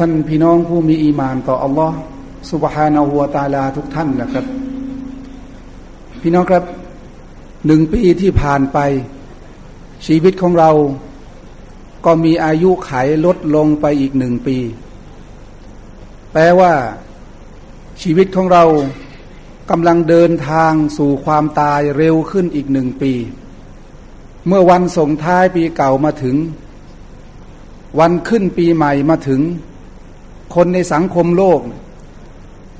ท่านพี่น้องผู้มีอีมานต่ออัลลอฮ์สุบฮานาหัวตาลาทุกท่านนะครับ พี่น้องครับหนึ่งปีที่ผ่านไป ชีวิตของเรา ก็มีอายุไขลดลงไปอีกหนึ่งปี แปลว่า ชีวิตของเรากำลังเดินทางสู่ความตายเร็วขึ้นอีกหนึ่งปี เมื่อวันส่งท้ายปีเก่ามาถึง วันขึ้นปีใหม่มาถึง คนในสังคมโลก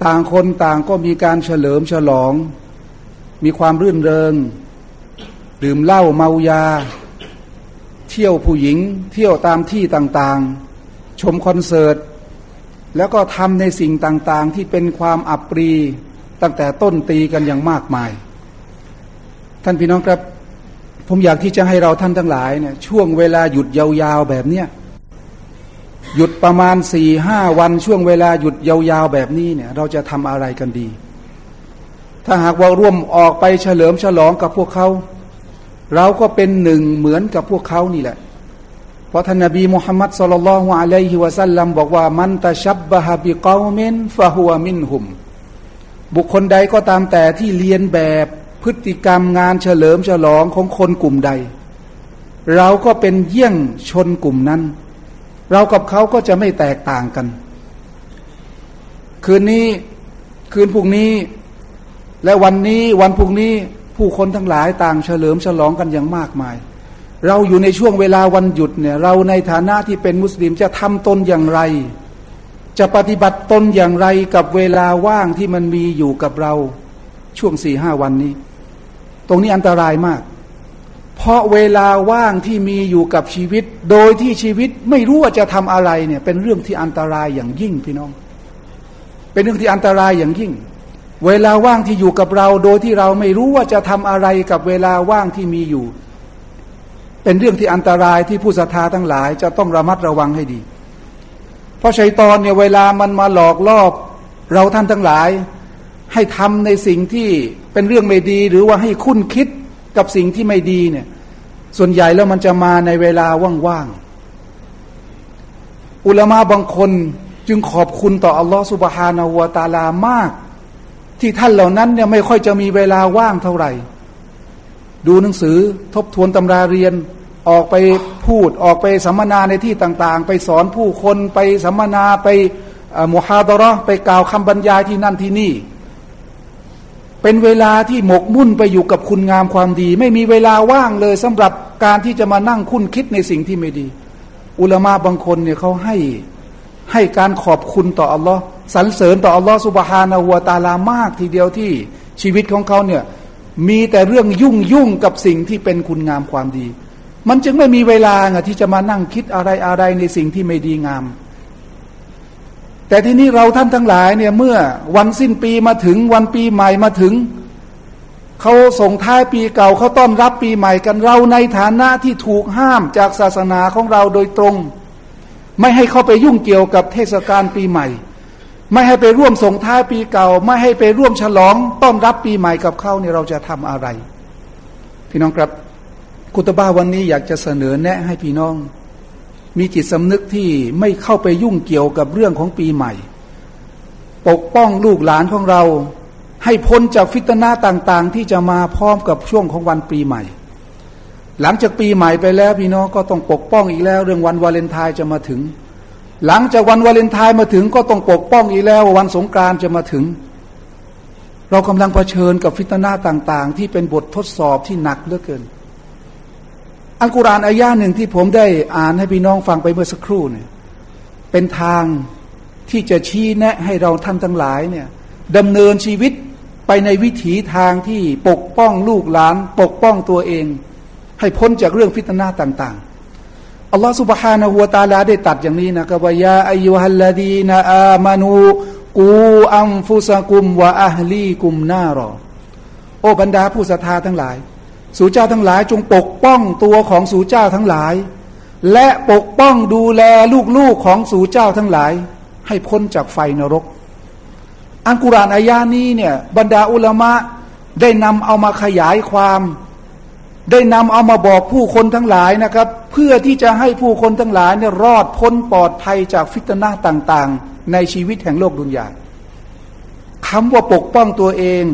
ต่างคนต่างก็มีการเฉลิมฉลอง มีความรื่นเริง ดื่มเหล้าเมายา เที่ยวผู้หญิง เที่ยวตามที่ต่างๆ ชมคอนเสิร์ต แล้วก็ทำในสิ่งต่างๆ ที่เป็นความอับปรี ตั้งแต่ต้นตีกันอย่างมากมาย ท่านพี่น้องครับ ผมอยากที่จะให้เราท่านทั้งหลายเนี่ยช่วงเวลาหยุดยาวๆแบบเนี้ย หยุดประมาณสี่ห้าวันช่วงเวลาหยุดยาวๆแบบนี้เนี่ยเราจะทำอะไรกันดี ถ้าหากว่าร่วมออกไปเฉลิมฉลองกับพวกเขา เราก็เป็นหนึ่งเหมือนกับพวกเขานี่แหละ เพราะท่านนบีมุฮัมมัดสุลลัลฮุอะลัยฮิวะสัลลัมบอกว่ามันตะชับบะฮบิกอมินฟะฮุวมินหุม บุคคลใดก็ตามแต่ที่เรียนแบบพฤติกรรมงานเฉลิมฉลองของคนกลุ่มใด เราก็เป็นเยี่ยงชนกลุ่มนั้น เรากับเขาก็จะไม่แตกต่างกัน คืนนี้คืนพรุ่งนี้และวันนี้วันพรุ่งนี้ผู้คนทั้งหลายต่างเฉลิมฉลองกันอย่างมากมาย เราอยู่ในช่วงเวลาวันหยุดเนี่ย เราในฐานะที่เป็นมุสลิมจะทำตนอย่างไร จะปฏิบัติตนอย่างไรกับเวลาว่างที่มันมีอยู่กับเราช่วงสี่ห้าวันนี้ ตรงนี้อันตรายมาก เพราะเวลาว่างที่มีอยู่กับชีวิต โดยที่ชีวิตไม่รู้ว่าจะทำอะไรเนี่ย เป็นเรื่องที่อันตรายอย่างยิ่งพี่น้อง เป็นเรื่องที่อันตรายอย่างยิ่ง เวลาว่างที่อยู่กับเรา โดยที่เราไม่รู้ว่าจะทำอะไรกับเวลาว่างที่มีอยู่ เป็นเรื่องที่อันตรายที่ผู้ศรัทธาทั้งหลาย จะต้องระมัดระวังให้ดี เพราะชัยตอนเนี่ยเวลามันมาหลอกล่อเราท่านทั้งหลาย ให้ทำในสิ่งที่เป็นเรื่องไม่ดี หรือว่าให้คุ้นคิด กับสิ่งที่ไม่ดีเนี่ย ส่วนใหญ่แล้วมันจะมาในเวลาว่างๆ อุลามะบางคนจึงขอบคุณต่ออัลลอฮฺสุบฮานาหัวตาลามาก ที่ท่านเหล่านั้นเนี่ยไม่ค่อยจะมีเวลาว่างเท่าไหร่ ดูหนังสือทบทวนตำราเรียนออกไปพูดออกไปสัมมนาในที่ต่างๆ ไปสอนผู้คนไปสัมมนาไปมุฮาดรอไปกล่าวคำบรรยายที่นั่นที่นี่ เป็นเวลาที่หมกมุ่นไปอยู่กับคุณงามความดี ไม่มีเวลาว่างเลยสำหรับการที่จะมานั่งคุ้นคิดในสิ่งที่ไม่ดี อุลมะบางคนเนี่ยเขาให้ให้การขอบคุณต่ออัลลอฮ์สรรเสริญต่ออัลลอฮ์สุบฮานาหัวตาลามากทีเดียวที่ชีวิตของเขาเนี่ยมีแต่เรื่องยุ่งยุ่งกับสิ่งที่เป็นคุณงามความดี มันจึงไม่มีเวลาไงที่จะมานั่งคิดอะไรอะไรในสิ่งที่ไม่ดีงาม แต่ที่นี้เราท่านทั้งหลายเนี่ยเมื่อวันสิ้นปีมาถึงวันปีใหม่มาถึงเขาส่งท้ายปีเก่าเขาต้อนรับปีใหม่กันเราในฐานะที่ถูกห้ามจากศาสนาของเราโดยตรง ไม่ให้เขาไปยุ่งเกี่ยวกับเทศกาลปีใหม่ ไม่ให้ไปร่วมส่งท้ายปีเก่า ไม่ให้ไปร่วมฉลองต้อนรับปีใหม่กับเขาเนี่ยเราจะทำอะไร พี่น้องครับกุตบ้าวันนี้อยากจะเสนอแนะให้พี่น้อง มีจิตสำนึกที่ไม่เข้าไปยุ่งเกี่ยวกับเรื่องของปีใหม่ ปกป้องลูกหลานของเรา ให้พ้นจากฟิตนาต่างๆ ที่จะมาพร้อมกับช่วงของวันปีใหม่ หลังจากปีใหม่ไปแล้วพี่น้องก็ต้องปกป้องอีกแล้ว เรื่องวันวาเลนไทน์จะมาถึง หลังจากวันวาเลนไทน์มาถึงก็ต้องปกป้องอีกแล้ววันสงกรานต์จะมาถึง เรากำลังเผชิญกับฟิตนาต่างๆ ที่เป็นบททดสอบที่หนักเหลือเกิน อัลกุรอานอายาหนึ่งที่ผมได้อ่านให้พี่น้องฟังไปเมื่อสักครู่เนี่ยเป็นทางที่จะชี้แนะให้เราท่านทั้งหลายเนี่ยดำเนินชีวิตไปในวิถีทางที่ปกป้องลูกหลาน ปกป้องตัวเอง ให้พ้นจากเรื่องฟิตนาต่างๆอัลลอฮฺสุบฮานะฮัวตาลาได้ตัดอย่างนี้นะครับว่ายาอายุฮัลลดีนอามานูกูอัมฟุสกุมวะอัลลีกุมนารอโอบรรดาผู้ศรัทธาทั้งหลาย สู่เจ้าทั้งหลายจงปกป้องตัวของสู่เจ้าทั้งหลาย และปกป้องดูแลลูกๆของสู่เจ้าทั้งหลาย ให้พ้นจากไฟนรก อันกุรานอายานี้เนี่ยบรรดาอุลามะได้นำเอามาขยายความ ได้นำเอามาบอกผู้คนทั้งหลายนะครับ เพื่อที่จะให้ผู้คนทั้งหลายเนี่ยรอดพ้นปลอดภัยจากฟิตนาต่างๆ ในชีวิตแห่งโลกดุนยาคำว่าปกป้องตัวเอง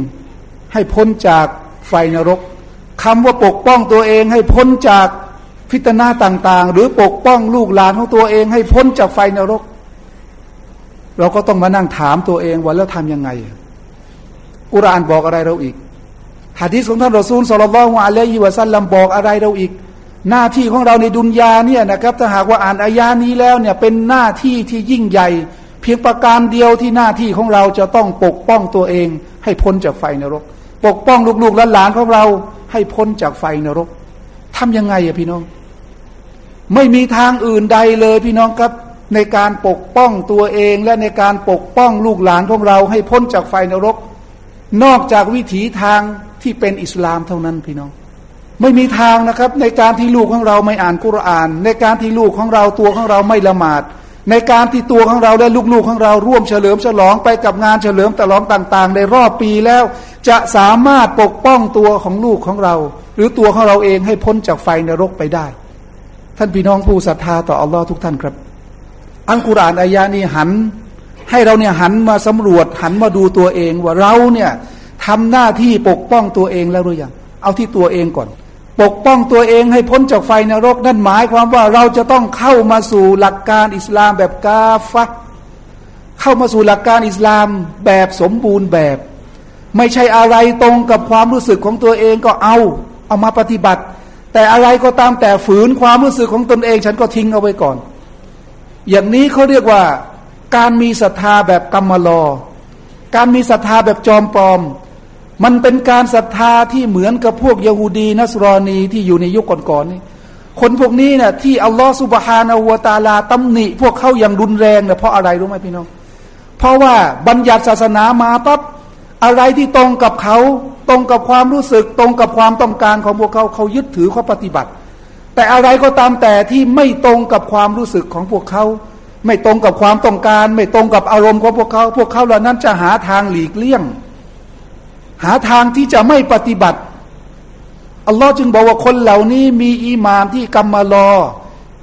ให้พ้นจากไฟนรก คำว่าปกป้องตัวเองให้พ้นจากพิตนาต่าง ๆ หรือปกป้องลูกหลานของตัวเองให้พ้นจากไฟนรก เราก็ต้องมานั่งถามตัวเองว่าแล้วทำยังไง กุรานบอกอะไรเราอีกหะดีษของท่านรอซูลสุลต่านละอะลัยฮิวะซัลลัมบอกอะไรเราอีก หน้าที่ของเราในดุนยาเนี่ยนะครับถ้าหากว่าอ่านอายานี้แล้วเนี่ยเป็นหน้าที่ที่ยิ่งใหญ่ เพียงประการเดียวที่หน้าที่ของเราจะต้องปกป้องตัวเอง ให้พ้นจากไฟนรก ปกป้องลูกๆและหลานของเรา ให้พ้นจากไฟนรกทำยังไงอะพี่น้อง ไม่มีทางอื่นใดเลยพี่น้องครับ ในการปกป้องตัวเองและในการปกป้องลูกหลานของเรา ให้พ้นจากไฟนรก นอกจากวิถีทางที่เป็นอิสลามเท่านั้นพี่น้องไม่มีทางนะครับ ในการที่ลูกของเราไม่อ่านกุรอาน ในการที่ลูกของเราตัวของเราไม่ละหมาด ในการที่ตัวของเราและลูกๆของเราร่วมเฉลิมฉลองไปกับงานเฉลิมฉลองต่าง ๆ ในรอบปีแล้ว จะสามารถปกป้องตัวของลูกของเรา หรือตัวของเราเองให้พ้นจากไฟนรกไปได้ ท่านพี่น้องผู้ศรัทธาต่ออัลลอฮ์ทุกท่านครับ อัลกุรอานอายานี้หัน ให้เราเนี่ยหันมาสำรวจหันมาดูตัวเองว่าเราเนี่ยทำหน้าที่ปกป้องตัวเองแล้วหรือยังเอาที่ตัวเองก่อน ปกป้องตัวเองให้พ้นจากไฟนรก นั่นหมายความว่าเราจะต้องเข้ามาสู่หลักการอิสลามแบบกาฟะเข้ามาสู่หลักการอิสลามแบบสมบูรณ์แบบ ไม่ใช่อะไรตรงกับความรู้สึกของตัวเองก็เอาเอามาปฏิบัติ แต่อะไรก็ตามแต่ฝืนความรู้สึกของตนเอง ฉันก็ทิ้งเอาไว้ก่อน อย่างนี้เขาเรียกว่า การมีศรัทธาแบบกรรมลอ การมีศรัทธาแบบจอมปลอม มันเป็นการศรัทธาที่เหมือนกับพวกยาฮูดีนัสรอนีที่อยู่ในยุคก่อนๆนี่คนพวกนี้เนี่ยที่อัลลอฮฺสุบฮานาหัวตาลาตำหนิ พวกเขาอย่างรุนแรงเนี่ยเพราะอะไรรู้ไหมพี่น้อง เพราะว่าบัญญัติศาสนามาปั๊บอะไรที่ตรงกับเขาตรงกับความรู้สึกตรงกับความต้องการของพวกเขาเขายึดถือเขาปฏิบัติ แต่อะไรก็ตามแต่ที่ไม่ตรงกับความรู้สึกของพวกเขา ไม่ตรงกับความต้องการ ไม่ตรงกับอารมณ์ของพวกเขา พวกเขาเหล่านั้นจะหาทางหลีกเลี่ยง หาทางที่จะไม่ปฏิบัติ อัลลอฮ์จึงบอกว่าคนเหล่านี้มีอีมานที่กำมารอ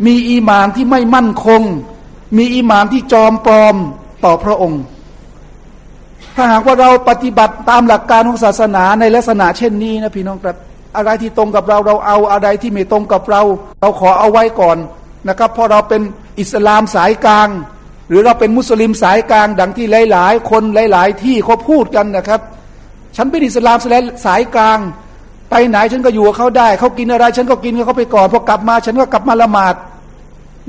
มีอีมานที่ไม่มั่นคง มีอีมานที่จอมปลอมต่อพระองค์ ถ้าหากว่าเราปฏิบัติตามหลักการของศาสนาในลักษณะเช่นนี้นะพี่น้องครับอะไรที่ตรงกับเราเราเอาอะไรที่ไม่ตรงกับเรา เราขอเอาไว้ก่อนนะครับเพราะเราเป็นอิสลามสายกลาง หรือเราเป็นมุสลิมสายกลางดังที่หลาย ๆ คนหลาย ๆ ที่เขาพูดกันนะครับ ฉันเป็นอิสลามสายกลาง ไปไหนฉันก็อยู่กับเขาได้ เขากินอะไร ฉันก็กินกับเขาไปก่อนพอกลับมา ฉันก็กลับมาละหมาด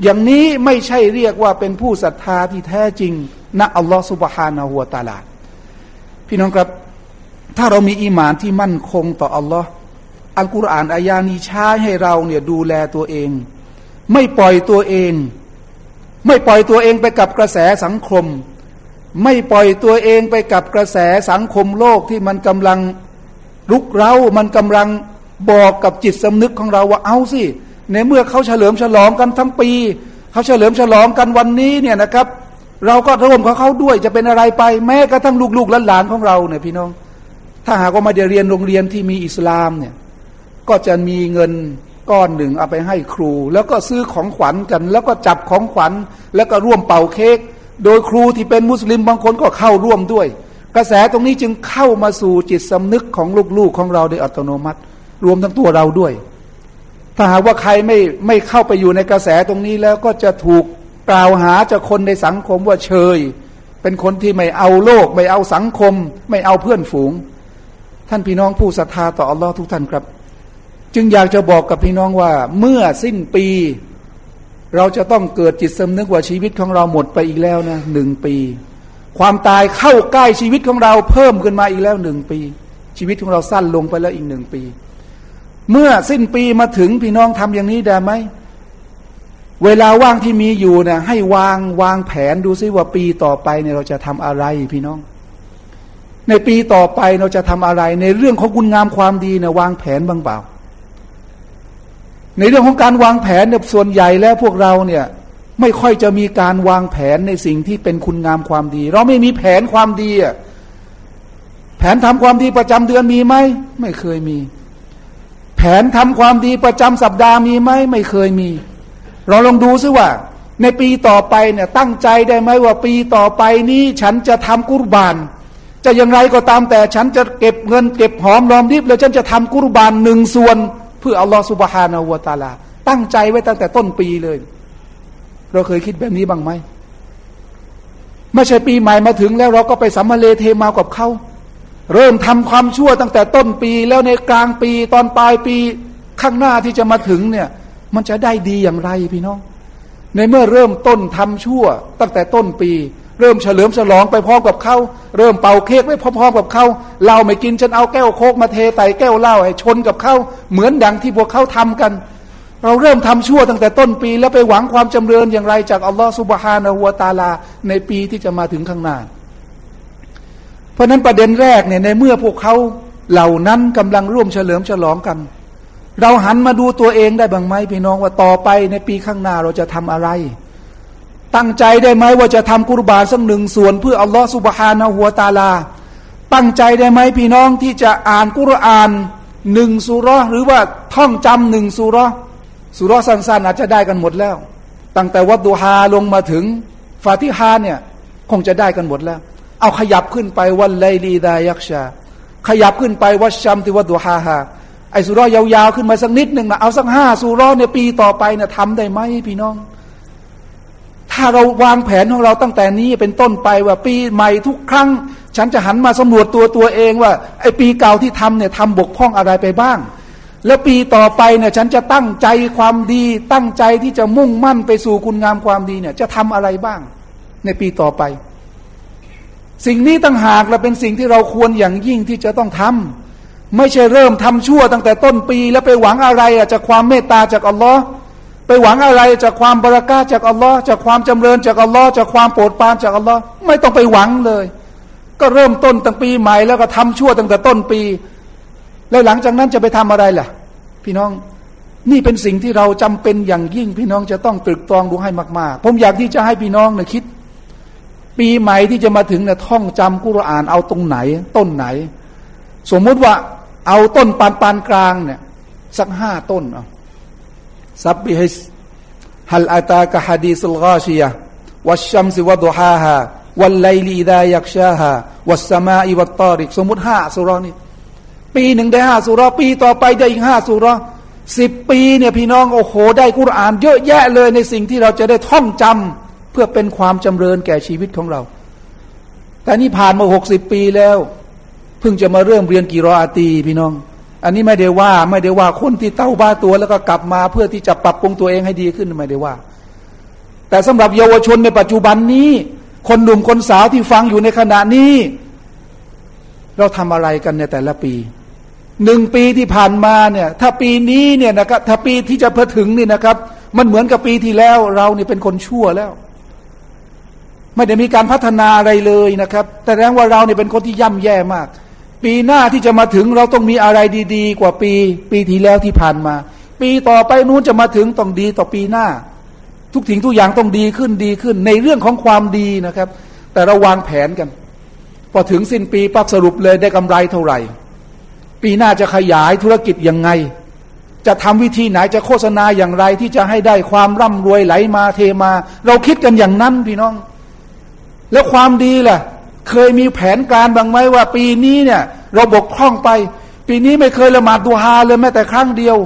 อย่างนี้ไม่ใช่เรียกว่าเป็นผู้ศรัทธาที่แท้จริงนะอัลลอฮฺสุบฮานาหัวตาลาพี่น้องครับ ถ้าเรามีอีหมานที่มั่นคงต่ออัลลอฮ์อัลกุรอานอายานี้ใช้ให้เราเนี่ยดูแลตัวเอง ไม่ปล่อยตัวเอง ไม่ปล่อยตัวเองไปกับกระแสสังคม ไม่ปล่อยตัวเองไปกับกระแสสังคมโลกที่มันกำลังลุกเร้ามันกำลังบอกกับจิตสำนึกของเราว่าเอาสิในเมื่อเขาเฉลิมฉลองกันทั้งปี เขาเฉลิมฉลองกันวันนี้เนี่ยนะครับ เราก็ร่วมกับเขาด้วยจะเป็นอะไรไปแม้กระทั่งลูกๆและหลานของเราเนี่ยพี่น้อง ถ้าหากว่ามาเรียนโรงเรียนที่มีอิสลามเนี่ยก็จะมีเงินก้อนหนึ่งเอาไปให้ครู แล้วก็ซื้อของขวัญกัน แล้วก็จับของขวัญ แล้วก็ร่วมเป่าเค้ก โดยครูที่เป็นมุสลิมบางคนก็เข้าร่วมด้วย กระแสตรงนี้จึงเข้ามาสู่จิตสำนึกของลูกๆของเราโดยอัตโนมัติ รวมทั้งตัวเราด้วย ถ้าหากว่าใครไม่ไม่เข้าไปอยู่ในกระแสตรงนี้แล้วก็จะถูกกล่าวหาจากคนในสังคมว่าเชย เป็นคนที่ไม่เอาโลก ไม่เอาสังคม ไม่เอาเพื่อนฝูง ท่านพี่น้องผู้ศรัทธาต่ออัลลอฮ์ทุกท่านครับ จึงอยากจะบอกกับพี่น้องว่าเมื่อสิ้นปี เราจะต้องเกิดจิตสำนึกว่าชีวิตของเราหมดไปอีกแล้วนะหนึ่งปี ความตายเข้าใกล้ชีวิตของเราเพิ่มขึ้นมาอีกแล้วหนึ่งปี ชีวิตของเราสั้นลงไปแล้วอีกหนึ่งปี เมื่อสิ้นปีมาถึงพี่น้องทำอย่างนี้ได้ไหมเวลาว่างที่มีอยู่เนะ่ยให้วางวางแผนดูซิว่าปีต่อไปเนี่ยเราจะทำอะไรพี่น้อง ในปีต่อไปเราจะทำอะไร ในเรื่องของคุณงามความดีเนะ่ยวางแผนบ้างเปล่า ในเรื่องของการวางแผนเนี่ยส่วนใหญ่แล้วพวกเราเนี่ยไม่ค่อยจะมีการวางแผนในสิ่งที่เป็นคุณงามความดี เราไม่มีแผนความดีอะแผนทำความดีประจำเดือนมีไหมไม่เคยมี แผนทำความดีประจำสัปดาห์มีไหมไม่เคยมี เราลองดูซิว่า ในปีต่อไปเนี่ยตั้งใจได้ไหมว่าปีต่อไปนี้ฉันจะทำกุรบาน จะอย่างไรก็ตามแต่ฉันจะเก็บเงินเก็บหอมรอมริบแล้วฉันจะทำกุรบานหนึ่งส่วน เพื่ออัลลอฮฺสุบฮานาวตาลา ตั้งใจไว้ตั้งแต่ต้นปีเลย เราเคยคิดแบบนี้บ้างไหมไม่ใช่ปีใหม่มาถึงแล้วเราก็ไปสัมมาเลเทมากับเขาเริ่มทำความชั่วตั้งแต่ต้นปีแล้วในกลางปีตอนปลายปีข้างหน้าที่จะมาถึงเนี่ย มันจะได้ดีอย่างไรพี่น้อง ในเมื่อเริ่มต้นทำชั่วตั้งแต่ต้นปี เริ่มเฉลิมฉลองไปพร้อมกับเขาเริ่มเป่าเค้กไปพร้อมๆกับเขาเราไม่กินฉันเอาแก้วโคกมาเทใส่แก้วเหล้าให้ชนกับเขาเหมือนดังที่พวกเขาทำกัน เราเริ่มทำชั่วตั้งแต่ต้นปี แล้วไปหวังความจำเริญอย่างไรจากอัลลอฮฺสุบฮานะฮัวตาลา ในปีที่จะมาถึงข้างหน้า เพราะนั้นประเด็นแรกเนี่ยในเมื่อพวกเขาเหล่านั้นกำลังร่วมเฉลิมฉลองกัน เราหันมาดูตัวเองได้บ้างไหมพี่น้องว่าต่อไปในปีข้างหน้าเราจะทำอะไร ตั้งใจได้ไหมว่าจะทำกุรบานสักหนึ่งส่วนเพื่ออัลลอฮฺสุบฮานะหัวตาลา ตั้งใจได้ไหมพี่น้องที่จะอ่านกุรอานหนึ่งสุรหรือว่าท่องจำหนึ่งสุรสุรสั้นๆอาจจะได้กันหมดแล้ว ตั้งแต่วัดดูฮาลงมาถึงฟาติฮาเนี่ยคงจะได้กันหมดแล้ว เอาขยับขึ้นไปวันไลลีดายักชา ขยับขึ้นไปวัชชัมติวัดุฮาฮาไอสุรอยาวๆขึ้นมาสักนิดหนึ่งนะเอาสักห้าสุรอในปีต่อไปเนี่ยทำได้ไหมพี่น้องาเราวางแผนของเราตั้งแต่นี้เป็นต้นไปว่าปีใหม่ทุกครั้ง ฉันจะหันมาสำรวจตัวตัวเองว่าไอปีเก่าที่ทำเนี่ยทำบกพร่องอะไรไปบ้าง แล้วปีต่อไปเนี่ยฉันจะตั้งใจความดีตั้งใจที่จะมุ่งมั่นไปสู่คุณงามความดีเนี่ยจะทำอะไรบ้าง ในปีต่อไป สิ่งนี้ต่างหากและเป็นสิ่งที่เราควรอย่างยิ่งที่จะต้องทำไม่ใช่เริ่มทำชั่วตั้งแต่ต้นปี แล้วไปหวังอะไรจากความเมตตาจากอัลลอฮ์ ไปหวังอะไรจากความบรารักาจากอัลลอฮ์จากความจำเริญจากอัลลอฮ์จากความโปรดปรานจากอัลลอฮ์ไม่ต้องไปหวังเลย ก็เริ่มต้นตั้งปีใหม่แล้วก็ทำชั่วตั้งแต่ต้นปี แล้วหลังจากนั้นจะไปทำอะไรล่ะ พี่น้องนี่เป็นสิ่งที่เราจำเป็นอย่างยิ่งพี่น้องจะต้องตรึกตรองดูให้มาก ๆ ผมอยากที่จะให้พี่น้องเนี่ยคิด ปีใหม่ที่จะมาถึงเนี่ยท่องจำกุรอานเอาตรงไหน ต้นไหน สมมุติว่าเอาต้นปานปานกลางเนี่ย สักห้าต้นเอา ซับบิฮิสฮัลอาตากะฮะดีสุลกาชียะวัชชัมซิวะดุฮาฮาวันไลลีดายักชาฮาวัสมาอิวัตตอริก สมมติห้าสุรานี่ปีหนึ่งได้ห้าสุราปีต่อไปได้อีกห้าสุราสิบปีเนี่ยพี่น้องโอ้โห ได้กุรอานเยอะแยะเลยในสิ่งที่เราจะได้ท่องจำเพื่อเป็นความจำเริญแก่ชีวิตของเรา แต่นี่ผ่านมาหกสิบปีแล้ว เพิ่งจะมาเริ่มเรียนกีรออาตีพี่น้อง อันนี้ไม่ได้ว่าไม่ได้ว่าคนที่เต้าบ้าตัวแล้วก็กลับมาเพื่อที่จะปรับปรุงตัวเองให้ดีขึ้นไม่ได้ว่า แต่สำหรับเยาวชนในปัจจุบันนี้ คนหนุ่มคนสาวที่ฟังอยู่ในขณะนี้ เราทำอะไรกันในแต่ละปีหนึ่งปีที่ผ่านมาเนี่ย ถ้าปีนี้เนี่ยนะครับถ้าปีที่จะเพื่อถึงนี่นะครับ มันเหมือนกับปีที่แล้วเราเนี่ยเป็นคนชั่วแล้ว ไม่ได้มีการพัฒนาอะไรเลยนะครับ แต่แสดงว่าเราเนี่ยเป็นคนที่ย่ำแย่มาก ปีหน้าที่จะมาถึงเราต้องมีอะไรดีๆ กว่าปี ปีที่แล้วที่ผ่านมา ปีต่อไปนู้นจะมาถึงต้องดีต่อปีหน้า ทุกถิ่งทุกอย่างต้องดีขึ้นดีขึ้น ในเรื่องของความดีนะครับ แต่เราวางแผนกัน พอถึงสิ้นปีปั๊บสรุปเลยได้กำไรเท่าไหร่ ปีหน้าจะขยายธุรกิจยังไง จะทำวิธีไหนจะโฆษณาอย่างไรที่จะให้ได้ความร่ำรวยไหลมาเทมา เราคิดกันอย่างนั้นพี่น้อง แล้วความดีล่ะ เคยมีแผนการบ้างไหมว่า ปีนี้เนี่ย เราบกพร่องไป ปีนี้ไม่เคยละหมาดดูฮาเลยแม้แต่ครั้งเดียว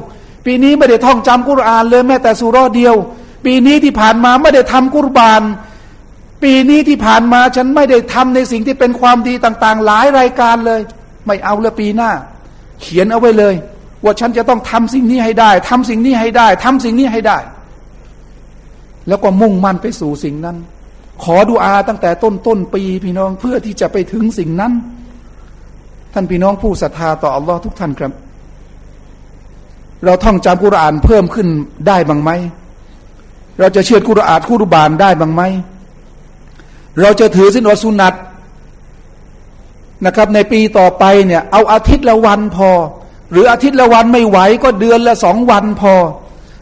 ปีนี้ไม่ได้ท่องจำกุรอานเลยแม้แต่สุรอเดียว ปีนี้ที่ผ่านมาไม่ได้ทำกุรบาน ปีนี้ที่ผ่านมาฉันไม่ได้ทำในสิ่งที่เป็นความดีต่างๆ หลายรายการเลย ไม่เอาละปีหน้า เขียนเอาไว้เลย ว่าฉันจะต้องทำสิ่งนี้ให้ได้ทำสิ่งนี้ให้ได้ทำสิ่งนี้ให้ได้ แล้วก็มุ่งมั่นไปสู่สิ่งนั้น ขอดุอาตั้งแต่ต้นต้นปี พี่น้องเพื่อที่จะไปถึงสิ่งนั้น ท่านพี่น้องผู้ศรัทธาต่ออัลลอฮ์ทุกท่านครับ เราท่องจำกุรอานเพิ่มขึ้นได้บ้างไหมเราจะเชื่อกุรอานกุรุบานได้บ้างไหมเราจะถือสินอดสุนัตนะครับ ในปีต่อไปเนี่ย เอาอาทิตย์ละวันพอ หรืออาทิตย์ละวันไม่ไหวก็เดือนละสองวันพอ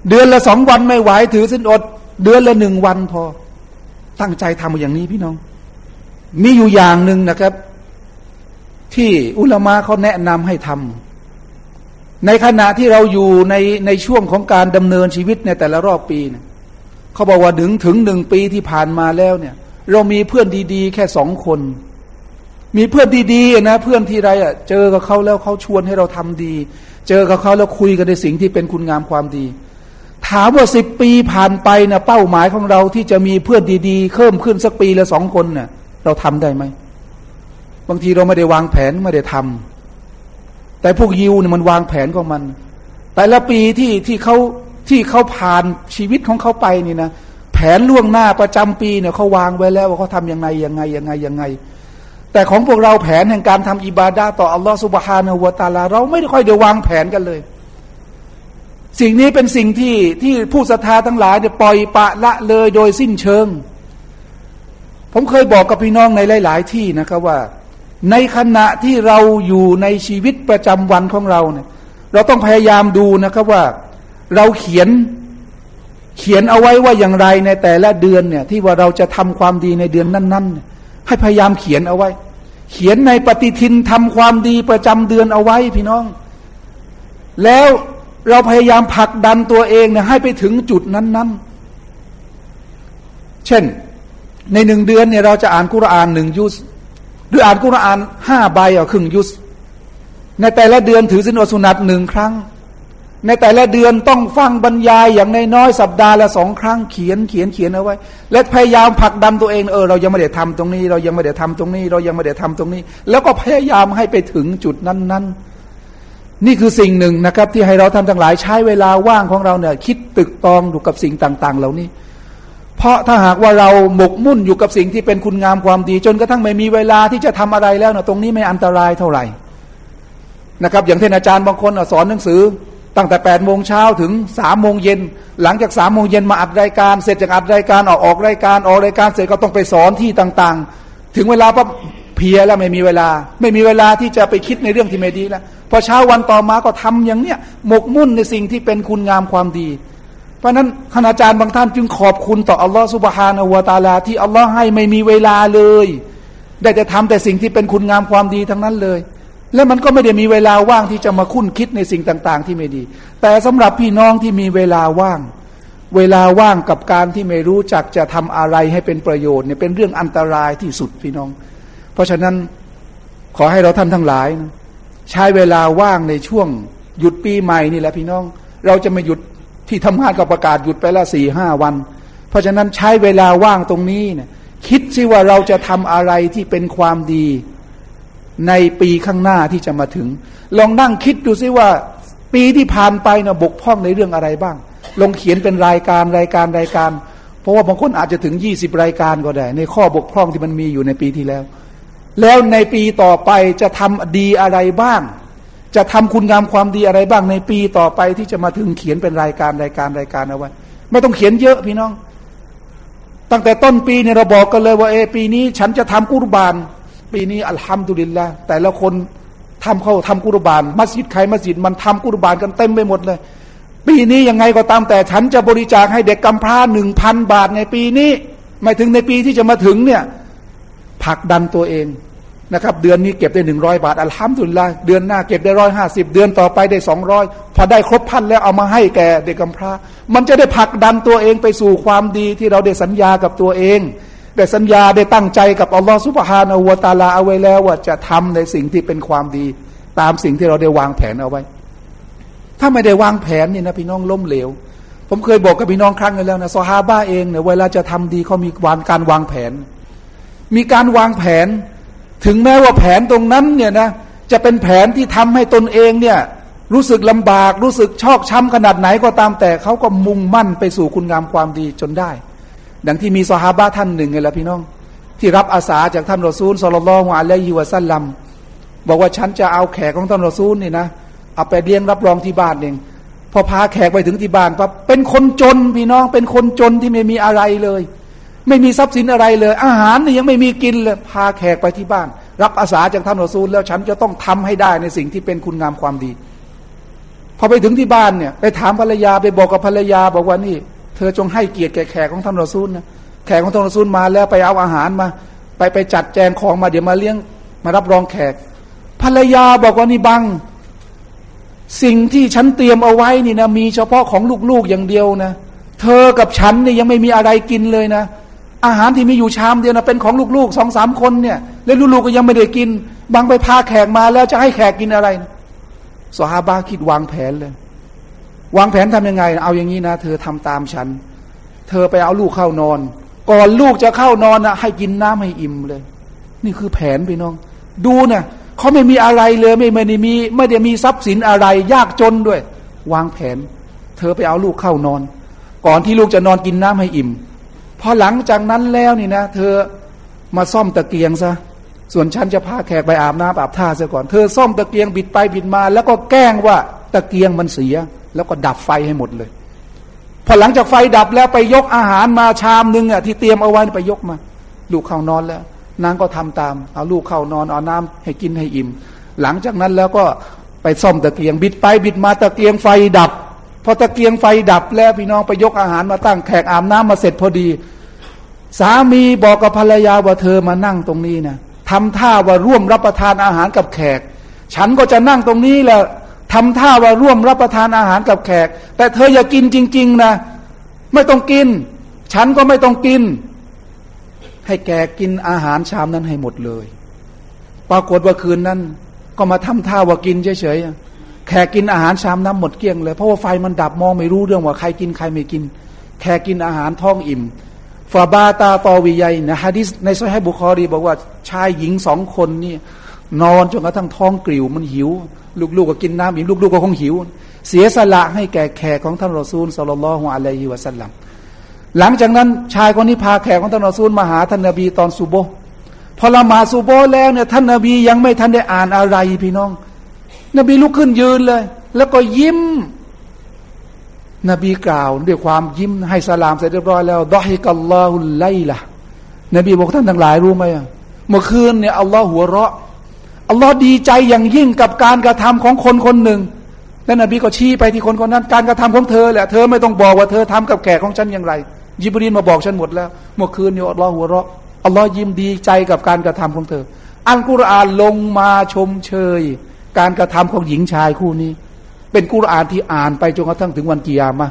เดือนละสองวันไม่ไหวถือสินอด เดือนละหนึ่งวันพอ ตั้งใจทำอย่างนี้พี่น้อง มีอยู่อย่างหนึ่งนะครับ ที่อุลมะเขาแนะนำให้ทในขณะที่เราอยู่ในในช่วงของการดำเนินชีวิตในแต่ละรอบปีเนี่ยเขาบอกว่าถึงถึงหนึ่งปีที่ผ่านมาแล้วเนี่ย เรามีเพื่อนดีๆ แค่สองคน มีเพื่อนดีๆนะเพื่อนที่ไรอะ เจอกับเขาแล้วเขาชวนให้เราทำดี เจอกับเขาแล้วคุยกันในสิ่งที่เป็นคุณงามความดี ถามว่าสิบปีผ่านไปนะเป้าหมายของเราที่จะมีเพื่อนดีๆเพิ่มขึ้นสักปีละสองคนนะ่ยเราทำได้ไหมบางทีเราไม่ได้วางแผนไม่ได้ทำแต่พวกยิวเนี่ยมันวางแผนของมัน แต่ละปีที่ที่เขาที่เขาผ่านชีวิตของเขาไปนี่นะแผนล่วงหน้าประจำปีเนี่ยเขาวางไว้แล้วว่าเขาทำยังไงยังไงยังไงยังไง แต่ของพวกเราแผนแห่งการทำอิบาดาต่ออัลลอฮฺสุบฮานาหัวตาลา เราไม่ได้ค่อยได้วางแผนกันเลย สิ่งนี้เป็นสิ่งที่ที่ผู้ศรัทธาทั้งหลายเนี่ยปล่อยปะละเลยโดยสิ้นเชิง ผมเคยบอกกับพี่น้องในหลาย ๆ ที่นะครับว่า ในขณะที่เราอยู่ในชีวิตประจำวันของเราเนี่ยเราต้องพยายามดูนะครับว่า เราเขียนเขียนเอาไว้ว่าอย่างไรในแต่ละเดือนเนี่ย ที่ว่าเราจะทำความดีในเดือนนั้นๆให้พยายามเขียนเอาไว้ เขียนในปฏิทินทำความดีประจำเดือนเอาไว้พี่น้อง แล้ว เราพยายามผลักดันตัวเองเนี่ยให้ไปถึงจุดนั้น ๆ เช่น ในหนึ่งเดือนเนี่ยเราจะอ่านกุรอานหนึ่งยุสหรืออ่านกุรอานห้าใบอะครึ่งยุสในแต่ละเดือนถือสินอสุนัตหนึ่งครั้ง ในแต่ละเดือนต้องฟังบรรยายอย่างน้อยสัปดาห์ละสองครั้งเขียนเขียนเขียนเอาไว้ และพยายามผลักดันตัวเองเออเรายังไม่ได้ทำตรงนี้ เรายังไม่ได้ทำตรงนี้ เรายังไม่ได้ทำตรงนี้ แล้วก็พยายามให้ไปถึงจุดนั้น ๆ นี่คือสิ่งหนึ่งนะครับ ที่ให้เราทำทั้งหลายใช้เวลาว่างของเราเนี่ย คิดตึกตองดูกับสิ่งต่าง ๆ เหล่านี้ เพราะถ้าหากว่าเราหมกมุ่นอยู่กับสิ่งที่เป็นคุณงามความดี จนกระทั่งไม่มีเวลาที่จะทำอะไรแล้วนะตรงนี้ไม่อันตรายเท่าไหร่นะครับ อย่างที่นอาจารย์บางคนสอนหนังสือ ตั้งแต่แปดโมงเช้าถึงสามโมงเย็นหลังจากสามโมงเย็นมาอัดรายการ เสร็จจากอัดรายการออกออกรายการออกรายการเสร็จก็ต้องไปสอนที่ต่าง ๆ ถึงเวลาปั๊บเพียแล้วไม่มีเวลา ไม่มีเวลาที่จะไปคิดในเรื่องที่ไม่ดีแล้ว พอเช้าวันต่อมาก็ทำอย่างเนี้ยหมกมุ่นในสิ่งที่เป็นคุณงามความดี เพราะนั้นคณาจารย์บางท่านจึงขอบคุณต่ออัลลอฮฺสุบฮานาวตาลา ที่อัลลอฮ์ให้ไม่มีเวลาเลย ได้แต่ทำแต่สิ่งที่เป็นคุณงามความดีทั้งนั้นเลย และมันก็ไม่ได้มีเวลาว่างที่จะมาคุ้นคิดในสิ่งต่าง ๆ ที่ไม่ดี แต่สำหรับพี่น้องที่มีเวลาว่าง เวลาว่างกับการที่ไม่รู้จักจะทำอะไรให้เป็นประโยชน์เนี่ยเป็นเรื่องอันตรายที่สุดพี่น้อง เพราะฉะนั้นขอให้เราท่านทั้งหลายนะ ใช้เวลาว่างในช่วง หยุดปีใหม่นี่แหละพี่น้อง เราจะไม่หยุดที่ทำงานก็ประกาศหยุดไปละสี่ห้าวัน เพราะฉะนั้นใช้เวลาว่างตรงนี้เนี่ยคิดซิว่าเราจะทำอะไรที่เป็นความดีในปีข้างหน้าที่จะมาถึง ลองนั่งคิดดูซิว่า ปีที่ผ่านไปนะบกพร่องในเรื่องอะไรบ้าง ลงเขียนเป็นรายการรายการรายการ เพราะว่าบางคนอาจจะถึงยี่สิบรายการก็ได้ ในข้อบกพร่องที่มันมีอยู่ในปีที่แล้ว แล้วในปีต่อไปจะทำดีอะไรบ้าง จะทำคุณงามความดีอะไรบ้าง ในปีต่อไปที่จะมาถึงเขียนเป็นรายการรายการรายการเอาไว้ ไม่ต้องเขียนเยอะพี่น้อง ตั้งแต่ต้นปีเนี่ยเราบอกกันเลยว่าเอปีนี้ฉันจะทำกุรบาน ปีนี้อัลฮัมดุลิลละแต่ละคนทำเขาทำกุรบาน มัสยิดใครมัสยิดมันทำกุรบานกันเต็มไปหมดเลย ปีนี้ยังไงก็ตามแต่ฉันจะบริจาคให้เด็กกำพร้าหนึ่งพันบาทในปีนี้หมายถึงในปีที่จะมาถึงเนี่ยผลักดันตัวเอง นะครับ เดือนนี้เก็บได้หนึ่งร้อยบาทอัลฮัมดุลิลละเดือนหน้าเก็บได้ร้อยห้าสิบเดือนต่อไปได้สองร้อยพอได้ครบพันแล้วเอามาให้แก่เด็กกำพร้า มันจะได้ผลักดันตัวเองไปสู่ความดีที่เราได้สัญญากับตัวเองได้สัญญาได้ตั้งใจกับอัลลอฮฺสุบฮานาอูตาลาเอาไว้แล้วว่าจะทำในสิ่งที่เป็นความดี ตามสิ่งที่เราได้วางแผนเอาไว้ ถ้าไม่ได้วางแผนนี่นะพี่น้องล้มเหลว ผมเคยบอกกับพี่น้องครั้งนึงแล้วนะซอฮาบ้าเองเนี่ยเวลาจะทำดีเขามีวางการวางแผน มีการวางแผน ถึงแม้ว่าแผนตรงนั้นเนี่ยนะจะเป็นแผนที่ทำให้ตนเองเนี่ยรู้สึกลำบาก รู้สึกชอกช้ำขนาดไหนก็ตามแต่เขาก็มุ่งมั่นไปสู่คุณงามความดีจนได้ ดังที่มีสหาบะท่านหนึ่งไงล่ะพี่น้อง ที่รับอาสาจากท่านรอซูลสลลลอฮุอะลัยฮิวะสัลลัมบอกว่าฉันจะเอาแขกของท่านรอซูลนี่นะเอาไปเลี้ยงรับรองที่บ้านเองพอพาแขกไปถึงที่บ้านปั๊บเป็นคนจนพี่น้องเป็นคนจนที่ไม่มีอะไรเลย ไม่มีทรัพย์สินอะไรเลย อาหารนี่ยังไม่มีกินเลยพาแขกไปที่บ้าน รับอาสาจากท่านรอซูล แล้วฉันจะต้องทำให้ได้ในสิ่งที่เป็นคุณงามความดี พอไปถึงที่บ้านเนี่ย ไปถามภรรยาไปบอกกับภรรยาบอกว่านี่ เธอจงให้เกียรติแก่แขกของท่านรอซูลนะแขกของท่านรอซูลมาแล้วไปเอาอาหารมา ไปไปจัดแจงของมาเดี๋ยวมาเลี้ยง มารับรองแขก ภรรยาบอกว่านี่บังสิ่งที่ฉันเตรียมเอาไว้นี่นะมีเฉพาะของลูกๆอย่างเดียวนะเธอกับฉันเนี่ยยังไม่มีอะไรกินเลยนะ อาหารที่มีอยู่ชามเดียวนะเป็นของลูกๆสองสามคนเนี่ยแล้วลูกๆก็ยังไม่ได้กิน บางไปพาแขกมาแล้วจะให้แขกกินอะไรสฮาบาคิดวางแผนเลย วางแผนทำยังไง เอาอย่างนี้นะ เธอทำตามฉัน เธอไปเอาลูกเข้านอน ก่อนลูกจะเข้านอนนะให้กินน้ำให้อิ่มเลย นี่คือแผนพี่น้อง ดูเนะเขาไม่มีอะไรเลย ไม่ไม่ได้มี ไม่ได้มีทรัพย์สินอะไร ยากจนด้วย วางแผน เธอไปเอาลูกเข้านอน ก่อนที่ลูกจะนอนกินน้ำให้อิ่ม อหลังจากนั้นแล้วนี่นะ เธอมาซ่อมตะเกียงซะส่วนฉันจะพาแขกไปอาบน้ำอาบท่าซะก่อนเธอซ่อมตะเกียงบิดไปบิดมา แล้วก็แกล้งว่าตะเกียงมันเสีย แล้วก็ดับไฟให้หมดเลย พอหลังจากไฟดับแล้วไปยกอาหารมาชามหนึ่งอะที่เตรียมเอาไว้ไปยกมา ลูกเข้านอนแล้ว นางก็ทำตาม เอาลูกเข้านอนเอาน้ำให้กินให้อิ่ม หลังจากนั้นแล้วก็ไปซ่อมตะเกียงบิดไปบิดมาตะเกียงไฟดับพอตะเกียงไฟดับแล้วพี่น้องไปยกอาหารมาตั้งแขกอาบน้ำมาเสร็จพอดี สามีบอกกับภรรยาว่าเธอมานั่งตรงนี้นะทำท่าว่าร่วมรับประทานอาหารกับแขก ฉันก็จะนั่งตรงนี้แหละทำท่าว่าร่วมรับประทานอาหารกับแขก แต่เธออย่ากินจริง ๆ นะ ไม่ต้องกิน ฉันก็ไม่ต้องกิน ให้แกกินอาหารชามนั้นให้หมดเลย ปรากฏว่าคืนนั้น ก็มาทำท่าว่ากินเฉยๆแขกกินอาหารชามน้ำหมดเกลี้ยงเลยเพราะว่าไฟมันดับมองไม่รู้เรื่องว่าใครกินใครไม่กิน แขกกินอาหารท้องอิ่ม ฟาบาตาตอวิยัยนะฮะดิษในซอยให้บุคอรีบอกว่าชายหญิงสองคนนี่ นอนจนกระทั่งท้องกริวมันหิว ลูกๆก็กินน้ำอีกลูกๆก็คงหิว เสียสละให้แก่แขกของท่านรอซูลสุลลัลฮุอะลัยฮิวะสัลลัมหลังจากนั้นชายคนนี้พาแขกของท่านรอซูลมาหาท่านนบีตอนซูโบพอละมาซูโบแล้วเนี่ยท่านนบียังไม่ทันได้อ่านอะไรพี่น้อง นบีลุกขึ้นยืนเลย แล้วก็ยิ้ม นบีกล่าวด้วยความยิ้มให้สลามเสร็จเรียบร้อยแล้วดอฮิกัลลอฮุลไลละนบีบอกท่านทั้งหลายรู้ไหมเมื่อคืนเนี่ยอัลลอฮ์หัวเราะอัลลอฮ์ดีใจอย่างยิ่งกับการกระทำของคนคนหนึ่งแล้วนบีก็ชี้ไปที่คนคนนั้น การกระทำของเธอแหละเธอไม่ต้องบอกว่าเธอทำกับแขกของฉันอย่างไร ยิบรีนมาบอกฉันหมดแล้ว เมื่อคืนเนี่ยอัลลอฮ์หัวเราะอัลลอฮ์ยิ้มดีใจกับการกระทำของเธอ อัลกุรอานลงมาชมเชย การกระทำของหญิงชายคู่นี้ เป็นกุรอานที่อ่านไปจนกระทั่งถึงวันกิยามะ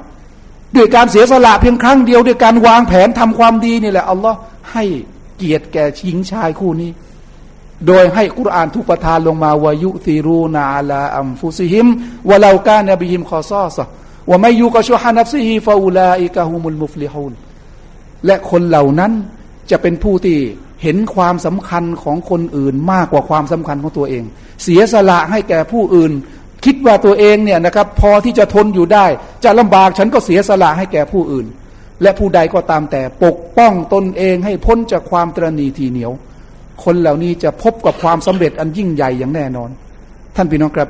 ด้วยการเสียสละเพียงครั้งเดียวด้วยการวางแผนทำความดีนี่แหละอัลลอฮ์ให้เกียรติแก่ชิงชายคู่นี้ โดยให้กุรอานทุกประทานลงมาวายุตีรูนาลาอัมฟุซิฮิมวะลากานบิฮิมคอซอสว่าไม่ยุกชุฮานับซิฮีฟาอูลาอิกะฮุมุลมุฟลิฮูนและคนเหล่านั้นจะเป็นผู้ที่เห็นความสำคัญของคนอื่นมากกว่าความสำคัญของตัวเอง เสียสละให้แก่ผู้อื่น คิดว่าตัวเองเนี่ยนะครับ พอที่จะทนอยู่ได้ จะลำบากฉันก็เสียสละให้แก่ผู้อื่น และผู้ใดก็ตามแต่ปกป้องตนเองให้พ้นจากความตรณีทีเหนียว คนเหล่านี้จะพบกับความสำเร็จอันยิ่งใหญ่อย่างแน่นอน ท่านพี่น้องครับ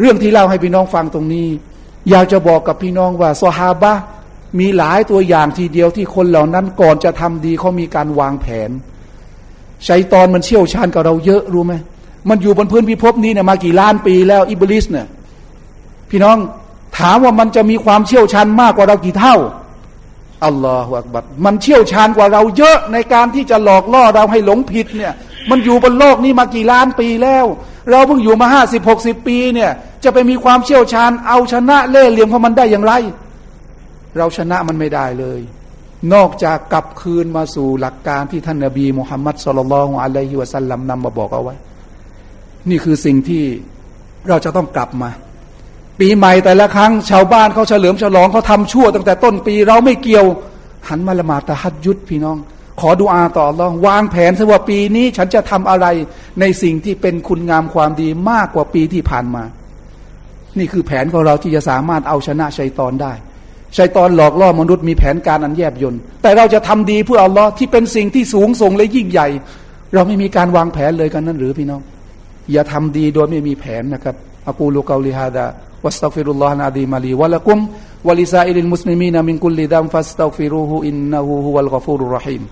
เรื่องที่เล่าให้พี่น้องฟังตรงนี้ อยากจะบอกกับพี่น้องว่าซอฮาบะมีหลายตัวอย่างทีเดียวที่คนเหล่านั้นก่อนจะทำดีเขามีการวางแผนชัยตอนมันเชี่ยวชาญกับเราเยอะรู้ไหม มันอยู่บนพื้นพิภพนี้เนี่ยมากี่ล้านปีแล้วอิบลิสเนี่ยพี่น้องถามว่ามันจะมีความเชี่ยวชาญมากกว่าเรากี่เท่าอัลลอฮฺอักบัดมันเชี่ยวชาญกว่าเราเยอะในการที่จะหลอกล่อเราให้หลงผิดเนี่ยมันอยู่บนโลกนี้มากี่ล้านปีแล้ว เราเพิ่งอยู่มาห้าสิบหกสิบปีเนี่ยจะไปมีความเชี่ยวชาญเอาชนะเล่เหลี่ยมของมันได้อย่างไร เราชนะมันไม่ได้เลย นอกจากกลับคืนมาสู่หลักการที่ท่านนบีมุฮัมมัดสุลลัลของอะลัยฮิวะสัลลัมนำมาบอกเอาไว้ นี่คือสิ่งที่เราจะต้องกลับมา ปีใหม่แต่ละครั้ง ชาวบ้านเขาเฉลิมฉลองเขาทำชั่วตั้งแต่ต้นปีเราไม่เกี่ยว หันมาละหมาดตะฮัดยุดพี่น้อง ขอดูอาต่อรองวางแผนซะว่าปีนี้ฉันจะทำอะไรในสิ่งที่เป็นคุณงามความดีมากกว่าปีที่ผ่านมา นี่คือแผนของเราที่จะสามารถเอาชนะชัยตอนได้ชัยตอนหลอกล่อมนุษย์มีแผนการอันแยบยนต์แต่เราจะทำดีเพื่ออัลลอฮ์ที่เป็นสิ่งที่สูงส่งและยิ่งใหญ่ เราไม่มีการวางแผนเลยกระนั้นหรือพี่น้อง อย่าทำดีโดยไม่มีแผนนะครับأقول قولي هذا وأستغفر الله العظيم لي ولكم ولسائر المسلمين من كل ذنب فاستغفروه إنه هو الغفور الرحيم